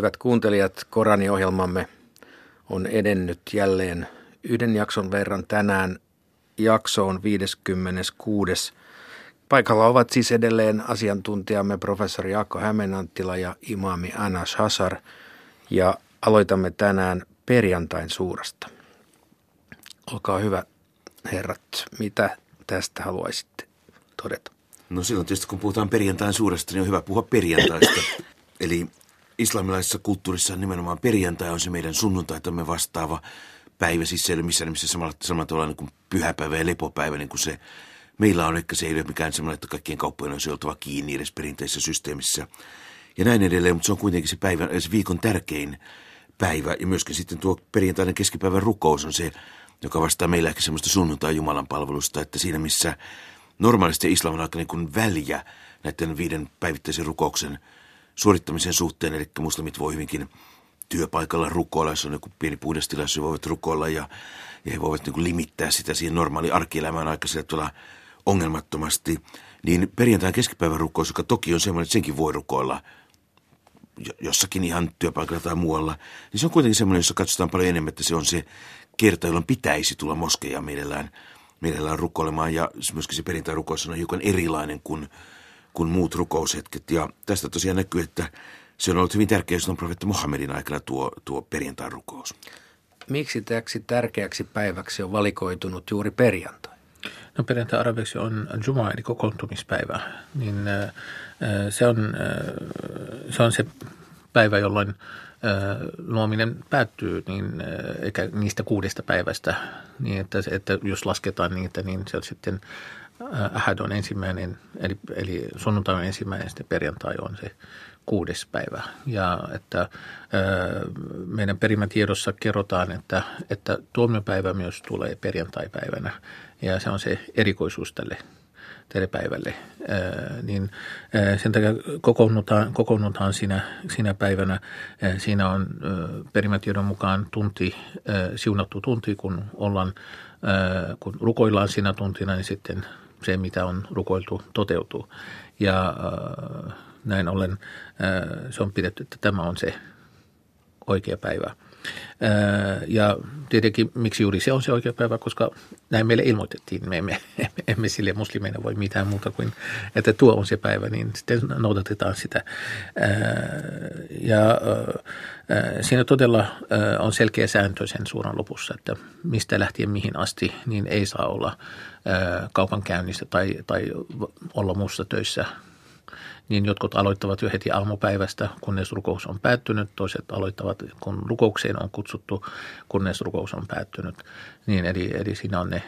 Hyvät kuuntelijat, Korani-ohjelmamme on edennyt jälleen yhden jakson verran tänään. Jakso on 56. Paikalla ovat siis edelleen asiantuntijamme professori Jaakko Hämeenanttila ja imaami Anas Hasar. Ja aloitamme tänään perjantain suurasta. Olkaa hyvä, herrat. Mitä tästä haluaisitte todeta? No silloin tietysti kun puhutaan perjantain suuresta, niin on hyvä puhua perjantaista. Eli islamilaisessa kulttuurissa nimenomaan perjantai on se meidän sunnuntaitamme vastaava päivä. Siis se ei ole missään nimessä samalla, samalla tavalla niin kuin pyhäpäivä ja lepopäivä, niin kuin se meillä on. Ehkä se ei ole mikään sellainen, että kaikkien kauppojen olisi oltava kiinni edes perinteisessä systeemissä. Ja näin edelleen, mutta se on kuitenkin se, päivä, se viikon tärkein päivä. Ja myöskin sitten tuo perjantainen keskipäivän rukous on se, joka vastaa meillä ehkä semmoista sunnuntai Jumalan palvelusta, että siinä missä normaalisti islamin aika niin kuin väliä näiden viiden päivittäisen rukouksen suorittamisen suhteen, eli muslimit voi hyvinkin työpaikalla rukoilla, jos on joku pieni puhdestilaisuus, he voivat rukoilla ja, ja he voivat niin kuin limittää sitä siihen normaali arkielämään aika sillä tuolla ongelmattomasti. Niin perjantain keskipäivän rukous, joka toki on semmoinen, että senkin voi rukoilla jossakin ihan työpaikalla tai muualla, niin se on kuitenkin semmoinen, jossa katsotaan paljon enemmän, että se on se kerta, jolloin pitäisi tulla moskeja mielellään, mielellään rukoilemaan. Ja myöskin se perjantai rukous on hiukan erilainen kuin, kuin muut rukoushetket. Ja tästä tosiaan näkyy, että se on ollut hyvin tärkeä, jos on profeetta Muhammedin aikana tuo, tuo perjantai rukous. Miksi täksi tärkeäksi päiväksi on valikoitunut juuri perjantai? No perjantai arabiksi on Juma, eli kokoontumispäivä. Niin, se, on, se on se päivä, jolloin luominen päättyy niin, eikä niistä kuudesta päivästä, niin että, että jos lasketaan niitä, niin se on sitten Ahad on ensimmäinen, eli, eli sunnuntai on ensimmäinen, sitten perjantai on se kuudes päivä. Ja että meidän perimätiedossa kerrotaan, että, että tuomiopäivä myös tulee perjantaipäivänä ja se on se erikoisuus tälle päivälle, niin sen takia kokoonnutaan, kokoonnutaan siinä, siinä päivänä. Siinä on perimätiedon mukaan tunti, siunattu tunti, kun ollaan, kun rukoillaan siinä tuntina, niin sitten se, mitä on rukoiltu, toteutuu. Ja näin ollen se on pidetty, että tämä on se oikea päivä. Ja tietenkin miksi juuri se on se oikea päivä, koska näin meille ilmoitettiin. Me emme, emme sille muslimeina voi mitään muuta kuin, että tuo on se päivä, niin sitten noudatetaan sitä. Ja siinä todella on selkeä sääntö sen suuran lopussa, että mistä lähtien mihin asti, niin ei saa olla kaupankäynnistä tai, tai olla muussa töissä niin jotkut aloittavat jo heti aamupäivästä, kunnes rukous on päättynyt. Toiset aloittavat, kun rukoukseen on kutsuttu, kunnes rukous on päättynyt. Niin, eli, eli siinä on ne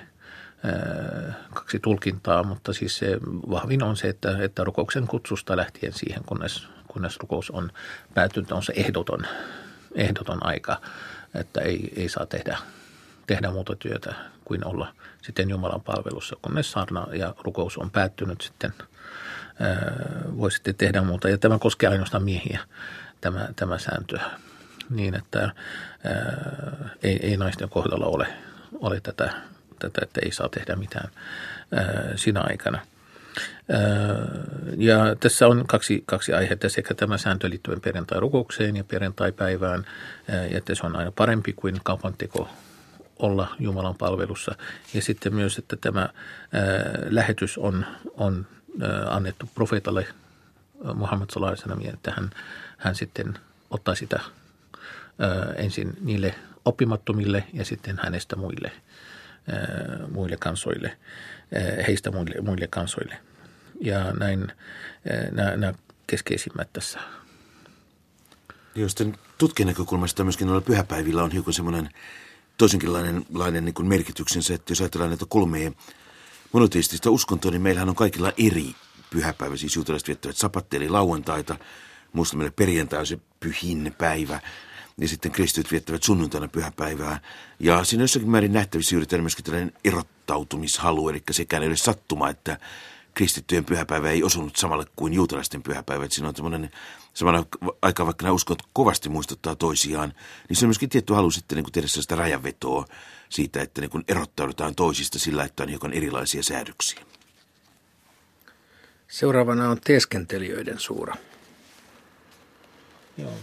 ää, kaksi tulkintaa, mutta siis se vahvin on se, että, että rukouksen kutsusta lähtien siihen, kunnes, kunnes rukous on päättynyt, on se ehdoton, ehdoton aika, että ei, ei saa tehdä, tehdä muuta työtä kuin olla sitten Jumalan palvelussa, kunnes saarna ja rukous on päättynyt sitten – voi sitten tehdä muuta. Ja tämä koskee ainoastaan miehiä, tämä, tämä sääntö. Niin, että ää, ei, ei naisten kohdalla ole, ole tätä, tätä, että ei saa tehdä mitään ää, sinä aikana. Ja tässä on kaksi, kaksi aihetta, sekä tämä sääntö liittyen perjantai-rukoukseen ja perjantai-päivään, ja että se on aina parempi kuin kaupanteko olla Jumalan palvelussa. Ja sitten myös, että tämä lähetys on, on annettu profeetalle Muhammad sallallahu että hän, hän sitten ottaa sitä ensin niille oppimattomille ja sitten hänestä muille, muille kansoille, heistä muille, muille kansoille. Ja näin nämä, keskeisimmät tässä. Joo, sitten tutkijan näkökulmasta myöskin noilla pyhäpäivillä on hiukan semmoinen toisenkinlainen lainen niin merkityksensä, että jos ajatellaan näitä kolmea monoteistista uskontoa, niin meillähän on kaikilla eri pyhäpäivä, siis juutalaiset viettävät sapatti eli lauantaita, muslimille perjantai on se pyhin päivä, ja sitten kristityt viettävät sunnuntaina pyhäpäivää. Ja siinä jossakin määrin nähtävissä juuri myöskin tällainen erottautumishalu, eli sekään ei ole sattuma, että kristittyjen pyhäpäivä ei osunut samalle kuin juutalaisten pyhäpäivä. Että siinä on tämmöinen samana aikaan, vaikka nämä uskot kovasti muistuttaa toisiaan, niin se on myöskin tietty halu sitten niin tehdä sellaista rajanvetoa siitä, että niin kuin erottaudutaan toisista sillä, että on hiukan erilaisia säädöksiä. Seuraavana on teeskentelijöiden suura. Joo.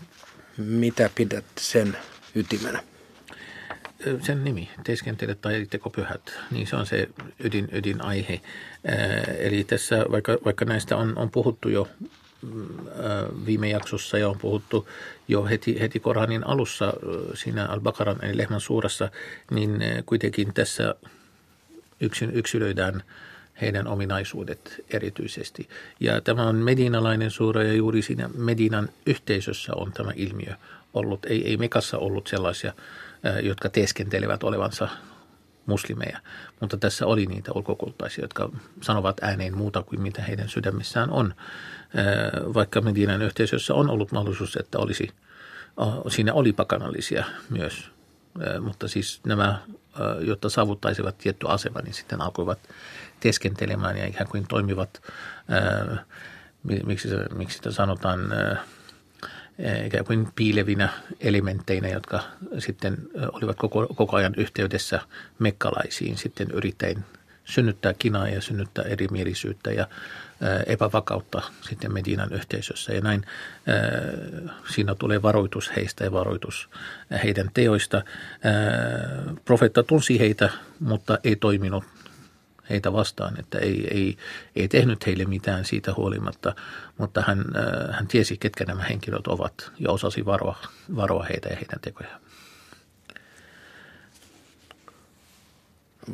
Mitä pidät sen ytimenä? Sen nimi, teeskentele tai tekopyhät, niin se on se ydin, ydinaihe. Eli tässä, vaikka, vaikka näistä on, on puhuttu jo viime jaksossa ja on puhuttu jo heti, heti Koranin alussa siinä Al-Bakaran eli Lehmän suurassa, niin kuitenkin tässä yksin, yksilöidään heidän ominaisuudet erityisesti. Ja tämä on medinalainen suura ja juuri siinä Medinan yhteisössä on tämä ilmiö ollut. Ei, ei Mekassa ollut sellaisia, jotka teeskentelevät olevansa muslimeja, mutta tässä oli niitä ulkokultaisia, jotka sanovat ääneen muuta kuin mitä heidän sydämissään on. Vaikka Medinan yhteisössä on ollut mahdollisuus, että olisi, siinä oli pakanallisia myös, mutta siis nämä, jotta saavuttaisivat tietty asema, niin sitten alkoivat teeskentelemään ja ikään kuin toimivat, miksi, miksi sitä sanotaan, ikään kuin piilevinä elementteinä, jotka sitten olivat koko, koko ajan yhteydessä mekkalaisiin sitten yrittäen synnyttää kinaa ja synnyttää erimielisyyttä ja epävakautta sitten Medinan yhteisössä. Ja näin siinä tulee varoitus heistä ja varoitus heidän teoista. Profeetta tunsi heitä, mutta ei toiminut heitä vastaan, että ei, ei, ei tehnyt heille mitään siitä huolimatta, mutta hän, hän tiesi, ketkä nämä henkilöt ovat ja osasi varoa, varoa heitä ja heidän tekojaan.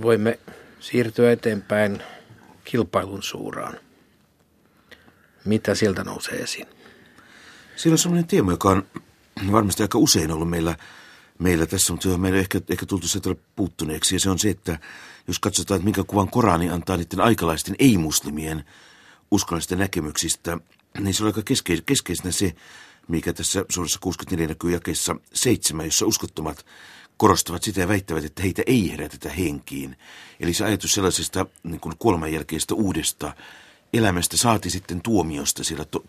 Voimme siirtyä eteenpäin kilpailun suuraan. Mitä sieltä nousee esiin? Siellä on sellainen teema, joka on varmasti aika usein ollut meillä, meillä tässä, mutta meillä ehkä, ehkä tultu se puuttuneeksi. Ja se on se, että jos katsotaan, että minkä kuvan Korani antaa niiden aikalaisten ei-muslimien uskonnollisten näkemyksistä, niin se on aika keskeis- keskeisenä se, mikä tässä suuressa 64 näkyy jakeessa 7, jossa uskottomat korostavat sitä ja väittävät, että heitä ei herätetä henkiin. Eli se ajatus sellaisesta niin kuin kuoleman jälkeistä uudesta elämästä saati sitten tuomiosta sillä to,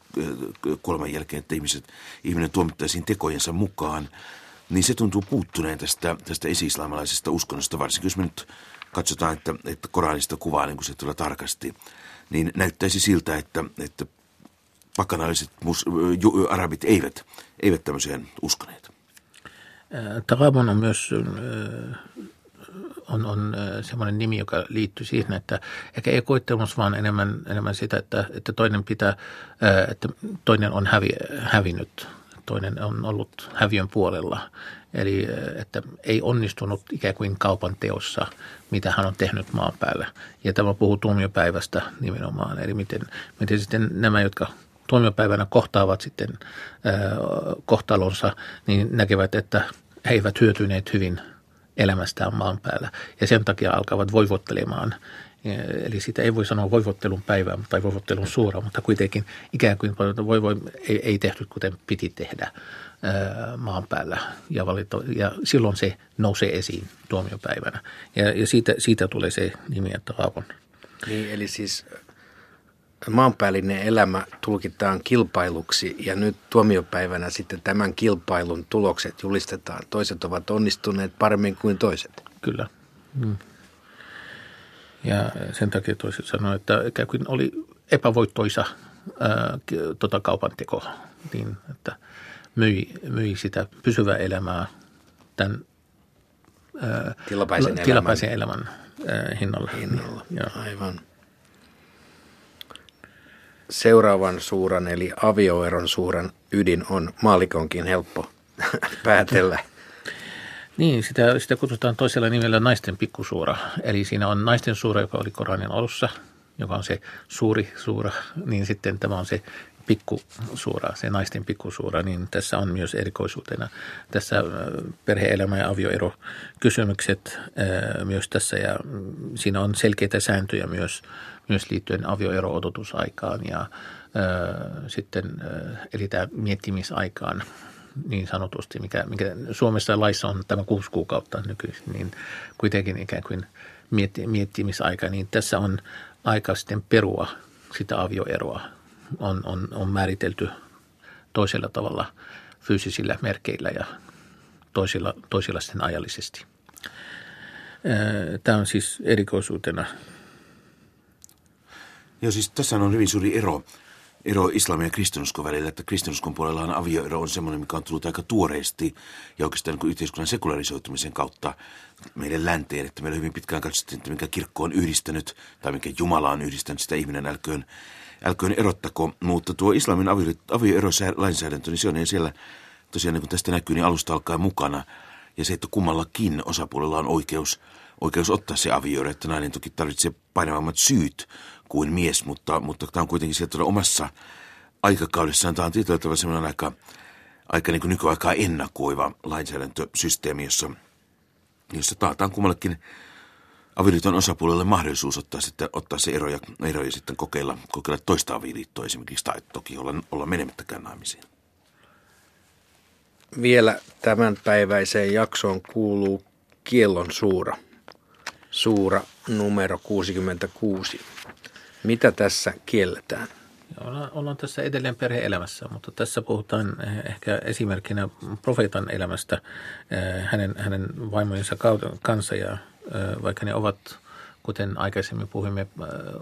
kuoleman jälkeen, että ihmiset, ihminen tuomittaisiin tekojensa mukaan, niin se tuntuu puuttuneen tästä, tästä esi-islamilaisesta uskonnosta, varsinkin jos me nyt katsotaan, että, että Koranista kuvaa niin kuin se tulee tarkasti, niin näyttäisi siltä, että, että pakanalliset mus, ju, arabit eivät, eivät tämmöiseen uskoneet. Tarabon on myös on, on semmoinen nimi, joka liittyy siihen, että ehkä ei koettelumus vaan enemmän, enemmän sitä, että, että toinen pitää, että toinen on hävi, hävinnyt, toinen on ollut häviön puolella. Eli että ei onnistunut ikään kuin kaupan teossa, mitä hän on tehnyt maan päällä. Ja tämä puhuu tuomiopäivästä nimenomaan. Eli miten, miten sitten nämä, jotka tuomiopäivänä kohtaavat sitten kohtalonsa, niin näkevät, että he eivät hyötyneet hyvin elämästään maan päällä. Ja sen takia alkavat voivottelemaan. Eli sitä ei voi sanoa voivottelun päivää tai voivottelun suora, mutta kuitenkin ikään kuin voi, voi, ei, ei tehty kuten piti tehdä maan päällä. Ja, valito, ja silloin se nousee esiin tuomiopäivänä. Ja, ja siitä, siitä tulee se nimi, että Raavon. Niin, eli siis maanpäällinen elämä tulkitaan kilpailuksi ja nyt tuomiopäivänä sitten tämän kilpailun tulokset julistetaan. Toiset ovat onnistuneet paremmin kuin toiset. Kyllä. Mm. Ja sen takia toiset sanoivat, että ikään kuin oli epävoittoisa ää, tota kaupan teko, niin että myi, myi sitä pysyvää elämää tämän ää, tilapäisen, tilapäisen elämän, elämän ää, hinnalla. hinnalla. Ja. Aivan seuraavan suuran eli avioeron suuran ydin on maalikonkin helppo päätellä. Niin, sitä, sitä kutsutaan toisella nimellä naisten pikkusuura. Eli siinä on naisten suura, joka oli Koranin alussa, joka on se suuri suura, niin sitten tämä on se pikkusuura, se naisten pikkusuura, niin tässä on myös erikoisuutena. Tässä perheelämä ja avioero kysymykset myös tässä ja mm, siinä on selkeitä sääntöjä myös myös liittyen avioero-odotusaikaan ja äh, sitten äh, eli tämä miettimisaikaan niin sanotusti, mikä, mikä Suomessa laissa on tämä kuusi kuukautta nykyisin, niin kuitenkin ikään kuin mietti, miettimisaika, niin tässä on aika sitten perua sitä avioeroa. On, on, on määritelty toisella tavalla fyysisillä merkeillä ja toisilla, toisilla sitten ajallisesti. Tämä on siis erikoisuutena Joo, siis tässä on hyvin suuri ero ero islamin ja kristinuskon välillä, että kristinuskon puolella avioero on semmoinen, mikä on tullut aika tuoreesti ja oikeastaan niin yhteiskunnan sekularisoitumisen kautta meidän länteen, että meillä hyvin pitkään katsottiin, että mikä kirkko on yhdistänyt tai mikä Jumala on yhdistänyt sitä ihminen älköön, älköön erottako. Mutta tuo islamin avioerolainsäädäntö, niin se on siellä tosiaan niin kuin tästä näkyy, niin alusta alkaen mukana. Ja se, että kummallakin osapuolella on oikeus, oikeus ottaa se avioero, että nainen toki tarvitsee painavammat syyt kuin mies, mutta, mutta tämä on kuitenkin sieltä omassa aikakaudessaan. Tämä on tietyllä tavalla sellainen aika, aika niin kuin nykyaikaa ennakoiva lainsäädäntösysteemi, jossa, jossa taataan kummallekin avioliiton osapuolelle mahdollisuus ottaa, sitten, ottaa se ero ja, ero ja sitten kokeilla, kokeilla toista avioliittoa esimerkiksi, tai toki olla, olla menemättäkään naimisiin. Vielä tämän päiväiseen jaksoon kuuluu kiellon suura. Suura numero 66. Mitä tässä kielletään? Ollaan, ollaan tässä edelleen perheelämässä, mutta tässä puhutaan ehkä esimerkkinä profeetan elämästä hänen, hänen vaimojensa kanssa. Ja vaikka ne ovat, kuten aikaisemmin puhuimme,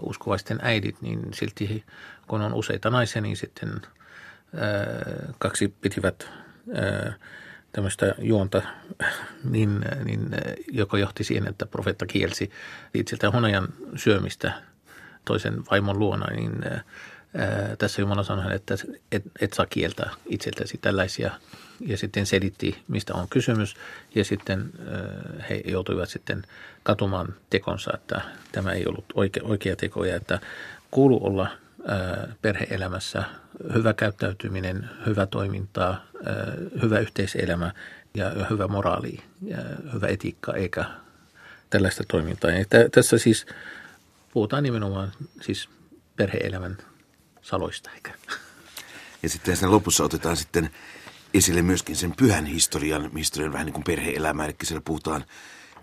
uskovaisten äidit, niin silti kun on useita naisia, niin sitten kaksi pitivät tämmöistä juonta, niin, niin joko johti siihen, että profeetta kielsi itseltä hunajan syömistä toisen vaimon luona, niin ää, tässä Jumala sanoi, että et, et saa kieltää itseltäsi tällaisia. Ja sitten selitti, mistä on kysymys. Ja sitten ää, he joutuivat sitten katumaan tekonsa, että tämä ei ollut oikea, oikea teko ja että kuuluu olla perheelämässä hyvä käyttäytyminen, hyvä toimintaa, ää, hyvä yhteiselämä ja hyvä moraali ja hyvä etiikka, eikä tällaista toimintaa. Ja tässä siis puhutaan nimenomaan siis perheelämän saloista. Eikä? Ja sitten sen lopussa otetaan sitten esille myöskin sen pyhän historian, historian vähän niin kuin perhe-elämä. Eli siellä puhutaan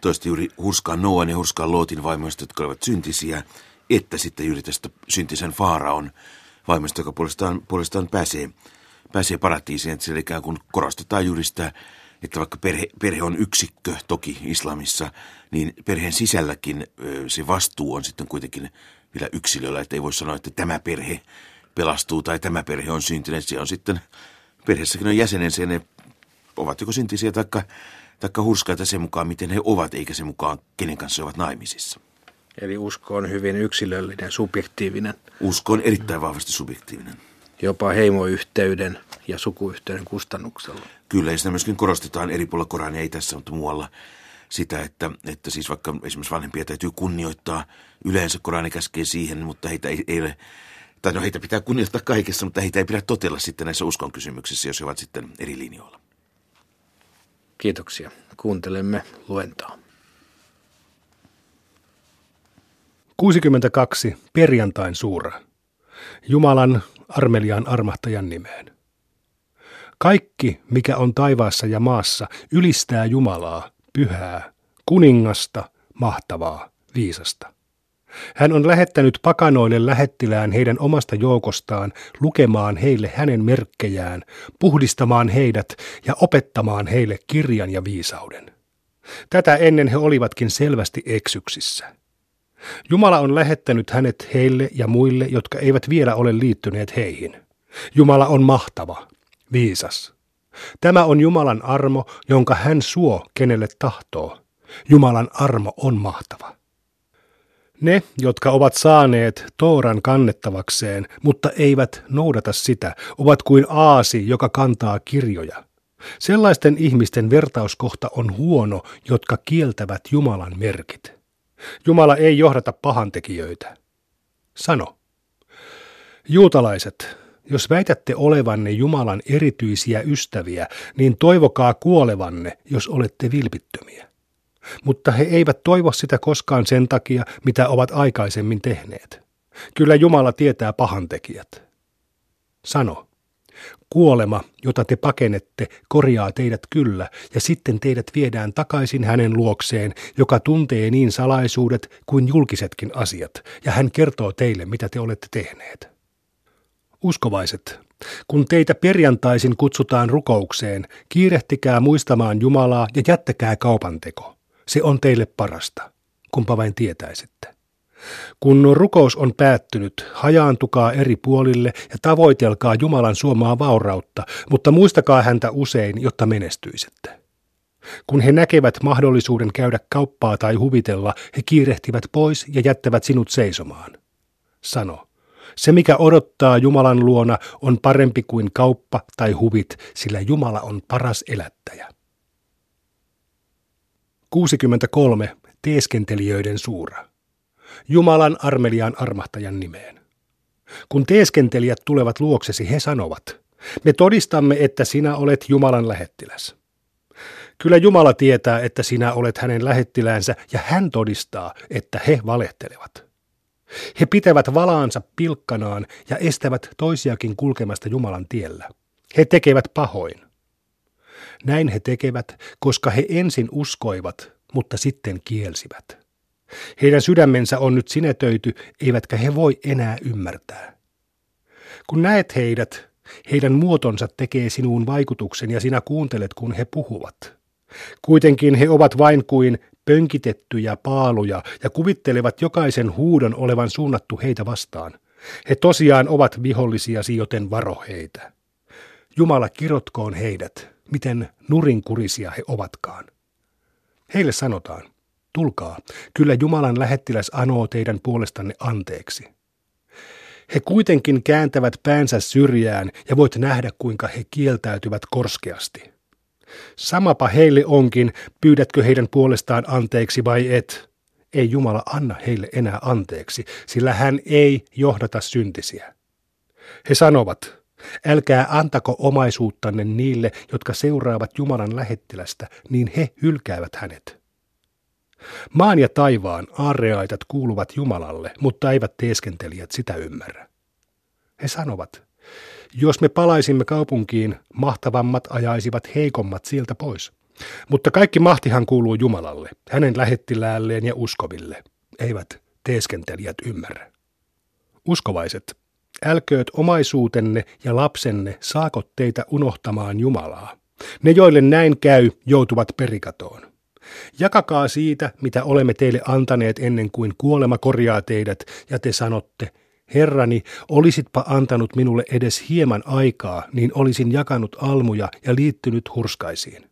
toista juuri hurskaan Noan ja hurskaan Lootin vaimoista, jotka olivat syntisiä, että sitten juuri tästä syntisen Faaraon vaimoista, joka puolestaan, puolestaan pääsee, pääsee paratiisiin. Että siellä ikään kuin korostetaan juuri sitä, että vaikka perhe, perhe on yksikkö toki islamissa, niin perheen sisälläkin se vastuu on sitten kuitenkin vielä yksilöllä, että ei voi sanoa, että tämä perhe pelastuu tai tämä perhe on syntynyt. Se on sitten, perheessäkin on jäsenensä ja ne ovat joko syntisiä tai taikka hurskaita sen mukaan, miten he ovat, eikä sen mukaan, kenen kanssa he ovat naimisissa. Eli usko on hyvin yksilöllinen, subjektiivinen. Usko on erittäin vahvasti subjektiivinen. Jopa heimoyhteyden ja sukuyhteyden kustannuksella. Kyllä, ja sitä myöskin korostetaan eri puolilla Korania, ei tässä, mutta muualla sitä, että, että siis vaikka esimerkiksi vanhempia täytyy kunnioittaa, yleensä Korani käskee siihen, mutta heitä ei, ei ole, tai no heitä pitää kunnioittaa kaikessa, mutta heitä ei pidä totella sitten näissä uskon kysymyksissä, jos he ovat sitten eri linjoilla. Kiitoksia. Kuuntelemme luentoa. 62. Perjantain suura. Jumalan armeliaan armahtajan nimeen. Kaikki, mikä on taivaassa ja maassa, ylistää Jumalaa, pyhää, kuningasta, mahtavaa, viisasta. Hän on lähettänyt pakanoille lähettilään heidän omasta joukostaan lukemaan heille hänen merkkejään, puhdistamaan heidät ja opettamaan heille kirjan ja viisauden. Tätä ennen he olivatkin selvästi eksyksissä. Jumala on lähettänyt hänet heille ja muille, jotka eivät vielä ole liittyneet heihin. Jumala on mahtava, viisas. Tämä on Jumalan armo, jonka hän suo kenelle tahtoo. Jumalan armo on mahtava. Ne, jotka ovat saaneet Tooran kannettavakseen, mutta eivät noudata sitä, ovat kuin aasi, joka kantaa kirjoja. Sellaisten ihmisten vertauskohta on huono, jotka kieltävät Jumalan merkit. Jumala ei johdata pahantekijöitä. Sano. Juutalaiset, jos väitätte olevanne Jumalan erityisiä ystäviä, niin toivokaa kuolevanne, jos olette vilpittömiä. Mutta he eivät toivo sitä koskaan sen takia, mitä ovat aikaisemmin tehneet. Kyllä Jumala tietää pahantekijät. Sano. Kuolema, jota te pakenette, korjaa teidät kyllä, ja sitten teidät viedään takaisin hänen luokseen, joka tuntee niin salaisuudet kuin julkisetkin asiat, ja hän kertoo teille, mitä te olette tehneet. Uskovaiset, kun teitä perjantaisin kutsutaan rukoukseen, kiirehtikää muistamaan Jumalaa ja jättäkää kaupanteko. Se on teille parasta, kumpa vain tietäisitte. Kun rukous on päättynyt, hajaantukaa eri puolille ja tavoitelkaa Jumalan suomaa vaurautta, mutta muistakaa häntä usein, jotta menestyisitte. Kun he näkevät mahdollisuuden käydä kauppaa tai huvitella, he kiirehtivät pois ja jättävät sinut seisomaan. Sano, se mikä odottaa Jumalan luona on parempi kuin kauppa tai huvit, sillä Jumala on paras elättäjä. 63. Teeskentelijöiden suura. Jumalan armeliaan armahtajan nimeen. Kun teeskentelijät tulevat luoksesi, he sanovat, me todistamme, että sinä olet Jumalan lähettiläs. Kyllä Jumala tietää, että sinä olet hänen lähettiläänsä ja hän todistaa, että he valehtelevat. He pitävät valaansa pilkkanaan ja estävät toisiakin kulkemasta Jumalan tiellä. He tekevät pahoin. Näin he tekevät, koska he ensin uskoivat, mutta sitten kielsivät. Heidän sydämensä on nyt sinetöity, eivätkä he voi enää ymmärtää. Kun näet heidät, heidän muotonsa tekee sinuun vaikutuksen ja sinä kuuntelet, kun he puhuvat. Kuitenkin he ovat vain kuin pönkitettyjä paaluja ja kuvittelevat jokaisen huudon olevan suunnattu heitä vastaan. He tosiaan ovat vihollisiasi, joten varo heitä. Jumala kirotkoon heidät, miten nurinkurisia he ovatkaan. Heille sanotaan, tulkaa, kyllä Jumalan lähettiläs anoo teidän puolestanne anteeksi. He kuitenkin kääntävät päänsä syrjään ja voit nähdä, kuinka he kieltäytyvät korskeasti. Samapa heille onkin, pyydätkö heidän puolestaan anteeksi vai et. Ei Jumala anna heille enää anteeksi, sillä hän ei johdata syntisiä. He sanovat, älkää antako omaisuuttanne niille, jotka seuraavat Jumalan lähettilästä, niin he hylkäävät hänet. Maan ja taivaan aarreaitat kuuluvat Jumalalle, mutta eivät teeskentelijät sitä ymmärrä. He sanovat, jos me palaisimme kaupunkiin, mahtavammat ajaisivat heikommat sieltä pois. Mutta kaikki mahtihan kuuluu Jumalalle, hänen lähettiläälleen ja uskoville. Eivät teeskentelijät ymmärrä. Uskovaiset, älkööt omaisuutenne ja lapsenne saakot teitä unohtamaan Jumalaa. Ne, joille näin käy, joutuvat perikatoon. Jakakaa siitä, mitä olemme teille antaneet ennen kuin kuolema korjaa teidät, ja te sanotte, Herrani, olisitpa antanut minulle edes hieman aikaa, niin olisin jakanut almuja ja liittynyt hurskaisiin.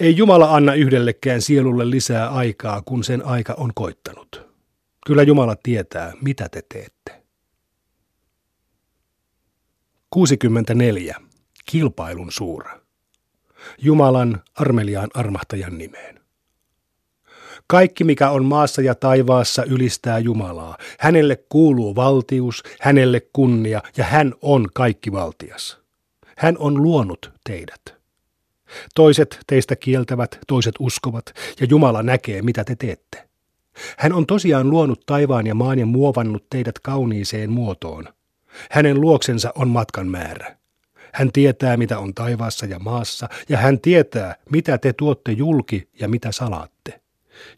Ei Jumala anna yhdellekään sielulle lisää aikaa, kun sen aika on koittanut. Kyllä Jumala tietää, mitä te teette. 64. Kilpailun suura. Jumalan armeliaan armahtajan nimeen. Kaikki, mikä on maassa ja taivaassa, ylistää Jumalaa. Hänelle kuuluu valtius, hänelle kunnia ja hän on kaikki valtias. Hän on luonut teidät. Toiset teistä kieltävät, toiset uskovat, ja Jumala näkee, mitä te teette. Hän on tosiaan luonut taivaan ja maan ja muovannut teidät kauniiseen muotoon. Hänen luoksensa on matkan määrä. Hän tietää, mitä on taivaassa ja maassa, ja hän tietää, mitä te tuotte julki ja mitä salaatte.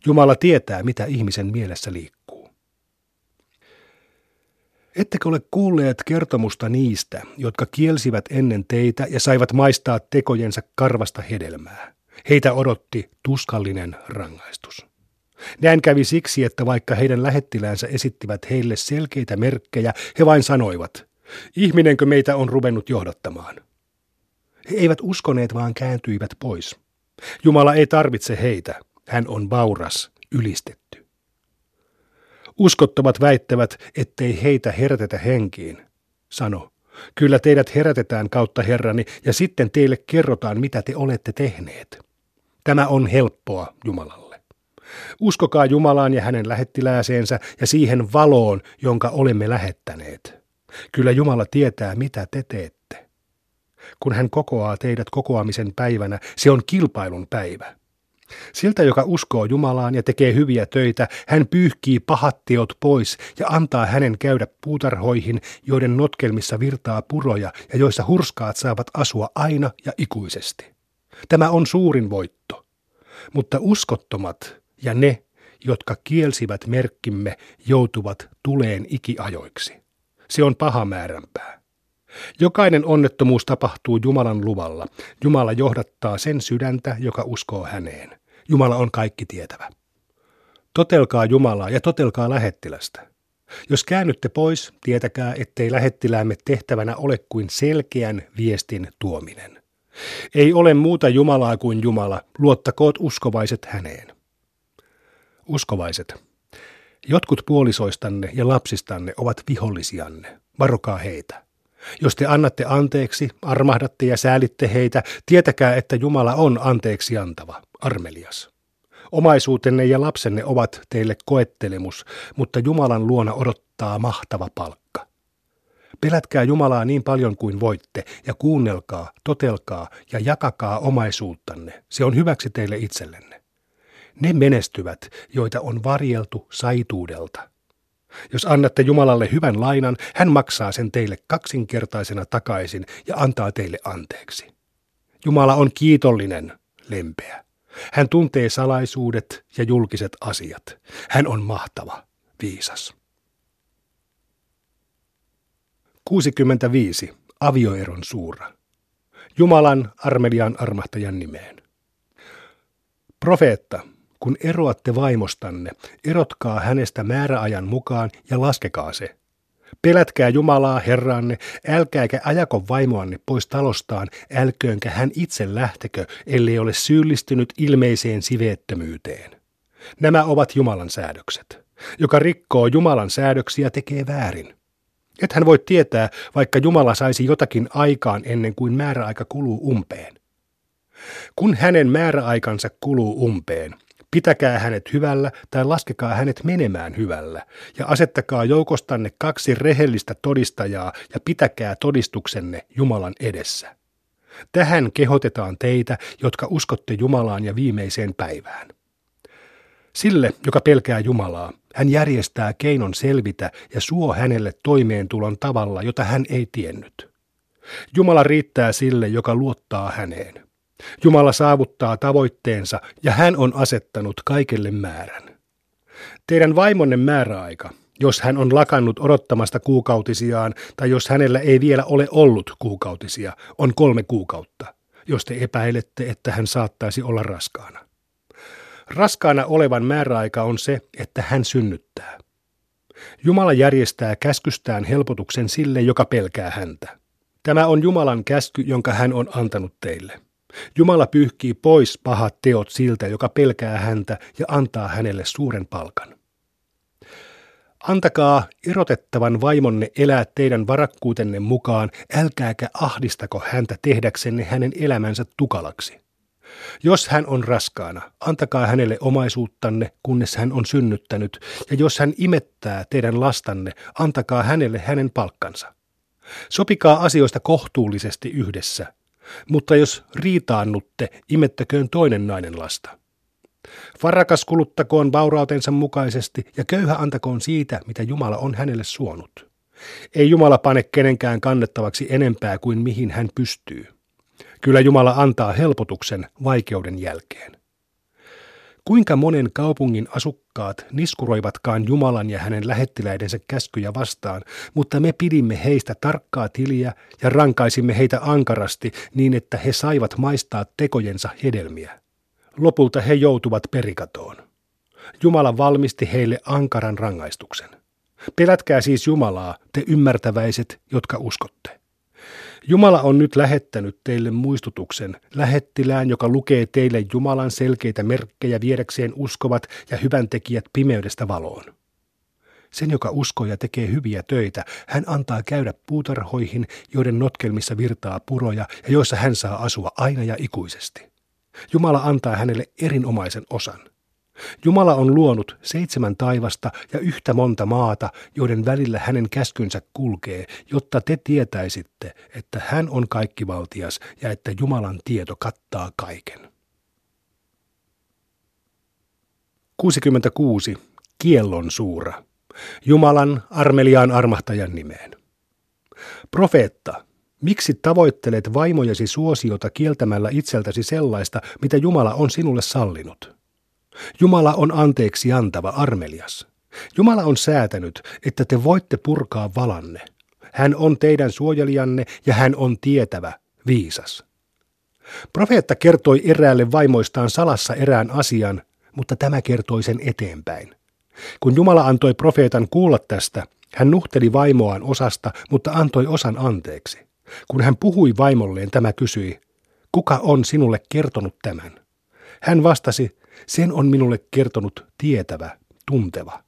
Jumala tietää, mitä ihmisen mielessä liikkuu. Ettekö ole kuulleet kertomusta niistä, jotka kielsivät ennen teitä ja saivat maistaa tekojensa karvasta hedelmää? Heitä odotti tuskallinen rangaistus. Näin kävi siksi, että vaikka heidän lähettiläänsä esittivät heille selkeitä merkkejä, he vain sanoivat, ihminenkö meitä on ruvennut johdattamaan. He eivät uskoneet, vaan kääntyivät pois. Jumala ei tarvitse heitä, hän on vauras, ylistetty. Uskottomat väittävät, ettei heitä herätetä henkiin. Sano, kyllä teidät herätetään kautta Herrani ja sitten teille kerrotaan, mitä te olette tehneet. Tämä on helppoa Jumalalle. Uskokaa Jumalaan ja hänen lähettilääseensä ja siihen valoon, jonka olemme lähettäneet. Kyllä Jumala tietää, mitä te teette. Kun hän kokoaa teidät kokoamisen päivänä, se on kilpailun päivä. Siltä, joka uskoo Jumalaan ja tekee hyviä töitä, hän pyyhkii pahat teot pois ja antaa hänen käydä puutarhoihin, joiden notkelmissa virtaa puroja ja joissa hurskaat saavat asua aina ja ikuisesti. Tämä on suurin voitto. Mutta uskottomat ja ne, jotka kielsivät merkkimme, joutuvat tuleen ikiajoiksi. Se on paha määränpää. Jokainen onnettomuus tapahtuu Jumalan luvalla. Jumala johdattaa sen sydäntä, joka uskoo häneen. Jumala on kaikki tietävä. Totelkaa Jumalaa ja totelkaa lähettilästä. Jos käännytte pois, tietäkää, ettei lähettiläämme tehtävänä ole kuin selkeän viestin tuominen. Ei ole muuta Jumalaa kuin Jumala, luottakoot uskovaiset häneen. Uskovaiset. Jotkut puolisoistanne ja lapsistanne ovat vihollisianne. Varokaa heitä. Jos te annatte anteeksi, armahdatte ja säälitte heitä, tietäkää, että Jumala on anteeksi antava, armelias. Omaisuutenne ja lapsenne ovat teille koettelemus, mutta Jumalan luona odottaa mahtava palkka. Pelätkää Jumalaa niin paljon kuin voitte ja kuunnelkaa, totelkaa ja jakakaa omaisuuttanne. Se on hyväksi teille itsellenne. Ne menestyvät, joita on varjeltu saituudelta. Jos annatte Jumalalle hyvän lainan, hän maksaa sen teille kaksinkertaisena takaisin ja antaa teille anteeksi. Jumala on kiitollinen, lempeä. Hän tuntee salaisuudet ja julkiset asiat. Hän on mahtava, viisas. 65. Avioeron suura. Jumalan armelian armahtajan nimeen. Profeetta, kun eroatte vaimostanne, erotkaa hänestä määräajan mukaan ja laskekaa se. Pelätkää Jumalaa, Herranne, älkääkä ajako vaimoanne pois talostaan, älköönkä hän itse lähtekö, ellei ole syyllistynyt ilmeiseen siveettömyyteen. Nämä ovat Jumalan säädökset. Joka rikkoo Jumalan säädöksiä, tekee väärin. Et hän voi tietää, vaikka Jumala saisi jotakin aikaan ennen kuin määräaika kuluu umpeen. Kun hänen määräaikansa kuluu umpeen, Pitäkää hänet hyvällä tai laskekaa hänet menemään hyvällä ja asettakaa joukostanne kaksi rehellistä todistajaa ja pitäkää todistuksenne Jumalan edessä. Tähän kehotetaan teitä, jotka uskotte Jumalaan ja viimeiseen päivään. Sille, joka pelkää Jumalaa, hän järjestää keinon selvitä ja suo hänelle toimeentulon tavalla, jota hän ei tiennyt. Jumala riittää sille, joka luottaa häneen. Jumala saavuttaa tavoitteensa ja hän on asettanut kaikelle määrän. Teidän vaimonne määräaika, jos hän on lakannut odottamasta kuukautisiaan tai jos hänellä ei vielä ole ollut kuukautisia, on kolme kuukautta, jos te epäilette, että hän saattaisi olla raskaana. Raskaana olevan määräaika on se, että hän synnyttää. Jumala järjestää käskystään helpotuksen sille, joka pelkää häntä. Tämä on Jumalan käsky, jonka hän on antanut teille. Jumala pyyhkii pois pahat teot siltä, joka pelkää häntä ja antaa hänelle suuren palkan. Antakaa erotettavan vaimonne elää teidän varakkuutenne mukaan, älkääkä ahdistako häntä tehdäksenne hänen elämänsä tukalaksi. Jos hän on raskaana, antakaa hänelle omaisuuttanne, kunnes hän on synnyttänyt, ja jos hän imettää teidän lastanne, antakaa hänelle hänen palkkansa. Sopikaa asioista kohtuullisesti yhdessä, mutta jos riitaannutte, imettäköön toinen nainen lasta. Varakas kuluttakoon vaurautensa mukaisesti ja köyhä antakoon siitä, mitä Jumala on hänelle suonut. Ei Jumala pane kenenkään kannettavaksi enempää kuin mihin hän pystyy. Kyllä Jumala antaa helpotuksen vaikeuden jälkeen. Kuinka monen kaupungin asukkaat niskuroivatkaan Jumalan ja hänen lähettiläidensä käskyjä vastaan, mutta me pidimme heistä tarkkaa tiliä ja rankaisimme heitä ankarasti niin, että he saivat maistaa tekojensa hedelmiä. Lopulta he joutuvat perikatoon. Jumala valmisti heille ankaran rangaistuksen. Pelätkää siis Jumalaa, te ymmärtäväiset, jotka uskotte. Jumala on nyt lähettänyt teille muistutuksen, lähettilään, joka lukee teille Jumalan selkeitä merkkejä viedäkseen uskovat ja hyväntekijät pimeydestä valoon. Sen, joka uskoo ja tekee hyviä töitä, hän antaa käydä puutarhoihin, joiden notkelmissa virtaa puroja ja joissa hän saa asua aina ja ikuisesti. Jumala antaa hänelle erinomaisen osan – Jumala on luonut seitsemän taivasta ja yhtä monta maata, joiden välillä hänen käskynsä kulkee, jotta te tietäisitte, että hän on kaikkivaltias ja että Jumalan tieto kattaa kaiken. 66. Kiellon suura. Jumalan armeliaan armahtajan nimeen. Profeetta, miksi tavoittelet vaimojesi suosiota kieltämällä itseltäsi sellaista, mitä Jumala on sinulle sallinut? Jumala on anteeksi antava armelias. Jumala on säätänyt, että te voitte purkaa valanne. Hän on teidän suojelijanne ja hän on tietävä, viisas. Profeetta kertoi eräälle vaimoistaan salassa erään asian, mutta tämä kertoi sen eteenpäin. Kun Jumala antoi profeetan kuulla tästä, hän nuhteli vaimoaan osasta, mutta antoi osan anteeksi. Kun hän puhui vaimolleen, tämä kysyi, kuka on sinulle kertonut tämän? Hän vastasi, sen on minulle kertonut tietävä, tunteva.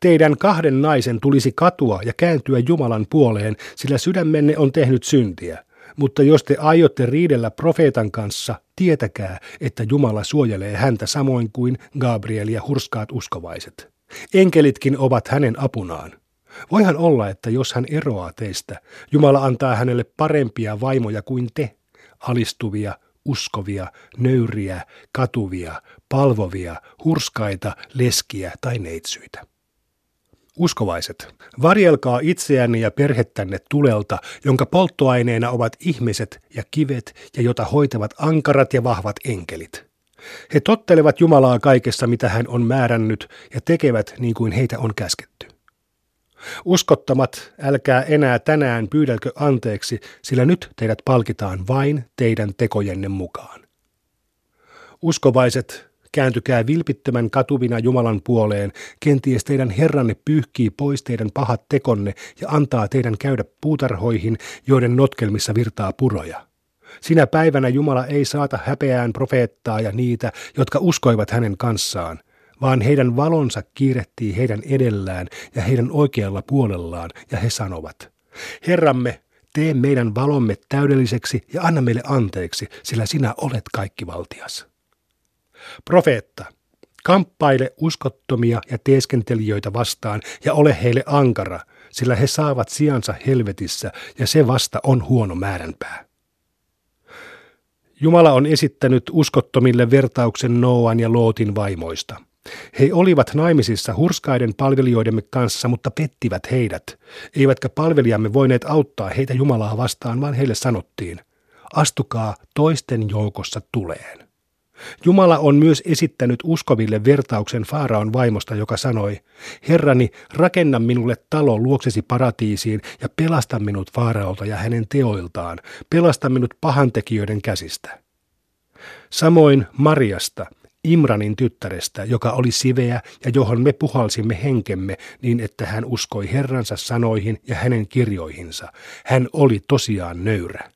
Teidän kahden naisen tulisi katua ja kääntyä Jumalan puoleen, sillä sydämenne on tehnyt syntiä. Mutta jos te aiotte riidellä profeetan kanssa, tietäkää, että Jumala suojelee häntä samoin kuin Gabriel ja hurskaat uskovaiset. Enkelitkin ovat hänen apunaan. Voihan olla, että jos hän eroaa teistä, Jumala antaa hänelle parempia vaimoja kuin te, alistuvia, uskovia, nöyriä, katuvia, palvovia, hurskaita, leskiä tai neitsyitä. Uskovaiset, varjelkaa itseänne ja perhettänne tulelta, jonka polttoaineena ovat ihmiset ja kivet ja jota hoitavat ankarat ja vahvat enkelit. He tottelevat Jumalaa kaikessa, mitä hän on määrännyt, ja tekevät niin kuin heitä on käsketty. Uskottamat, älkää enää tänään pyydälkö anteeksi, sillä nyt teidät palkitaan vain teidän tekojenne mukaan. Uskovaiset, kääntykää vilpittömän katuvina Jumalan puoleen, kenties teidän Herranne pyyhkii pois teidän pahat tekonne ja antaa teidän käydä puutarhoihin, joiden notkelmissa virtaa puroja. Sinä päivänä Jumala ei saata häpeään profeettaa ja niitä, jotka uskoivat hänen kanssaan – vaan heidän valonsa kiirehtii heidän edellään ja heidän oikealla puolellaan, ja he sanovat, Herramme, tee meidän valomme täydelliseksi ja anna meille anteeksi, sillä sinä olet kaikkivaltias. Profeetta, kamppaile uskottomia ja teeskentelijöitä vastaan ja ole heille ankara, sillä he saavat sijansa helvetissä ja se vasta on huono määränpää. Jumala on esittänyt uskottomille vertauksen Noan ja Lootin vaimoista – he olivat naimisissa hurskaiden palvelijoidemme kanssa, mutta pettivät heidät. Eivätkä palvelijamme voineet auttaa heitä Jumalaa vastaan, vaan heille sanottiin, astukaa toisten joukossa tuleen. Jumala on myös esittänyt uskoville vertauksen Faaraon vaimosta, joka sanoi, Herrani, rakenna minulle talo luoksesi paratiisiin ja pelasta minut Faaraolta ja hänen teoiltaan, pelasta minut pahantekijöiden käsistä. Samoin Mariasta – Imranin tyttärestä, joka oli siveä ja johon me puhalsimme henkemme niin, että hän uskoi Herransa sanoihin ja hänen kirjoihinsa. Hän oli tosiaan nöyrä.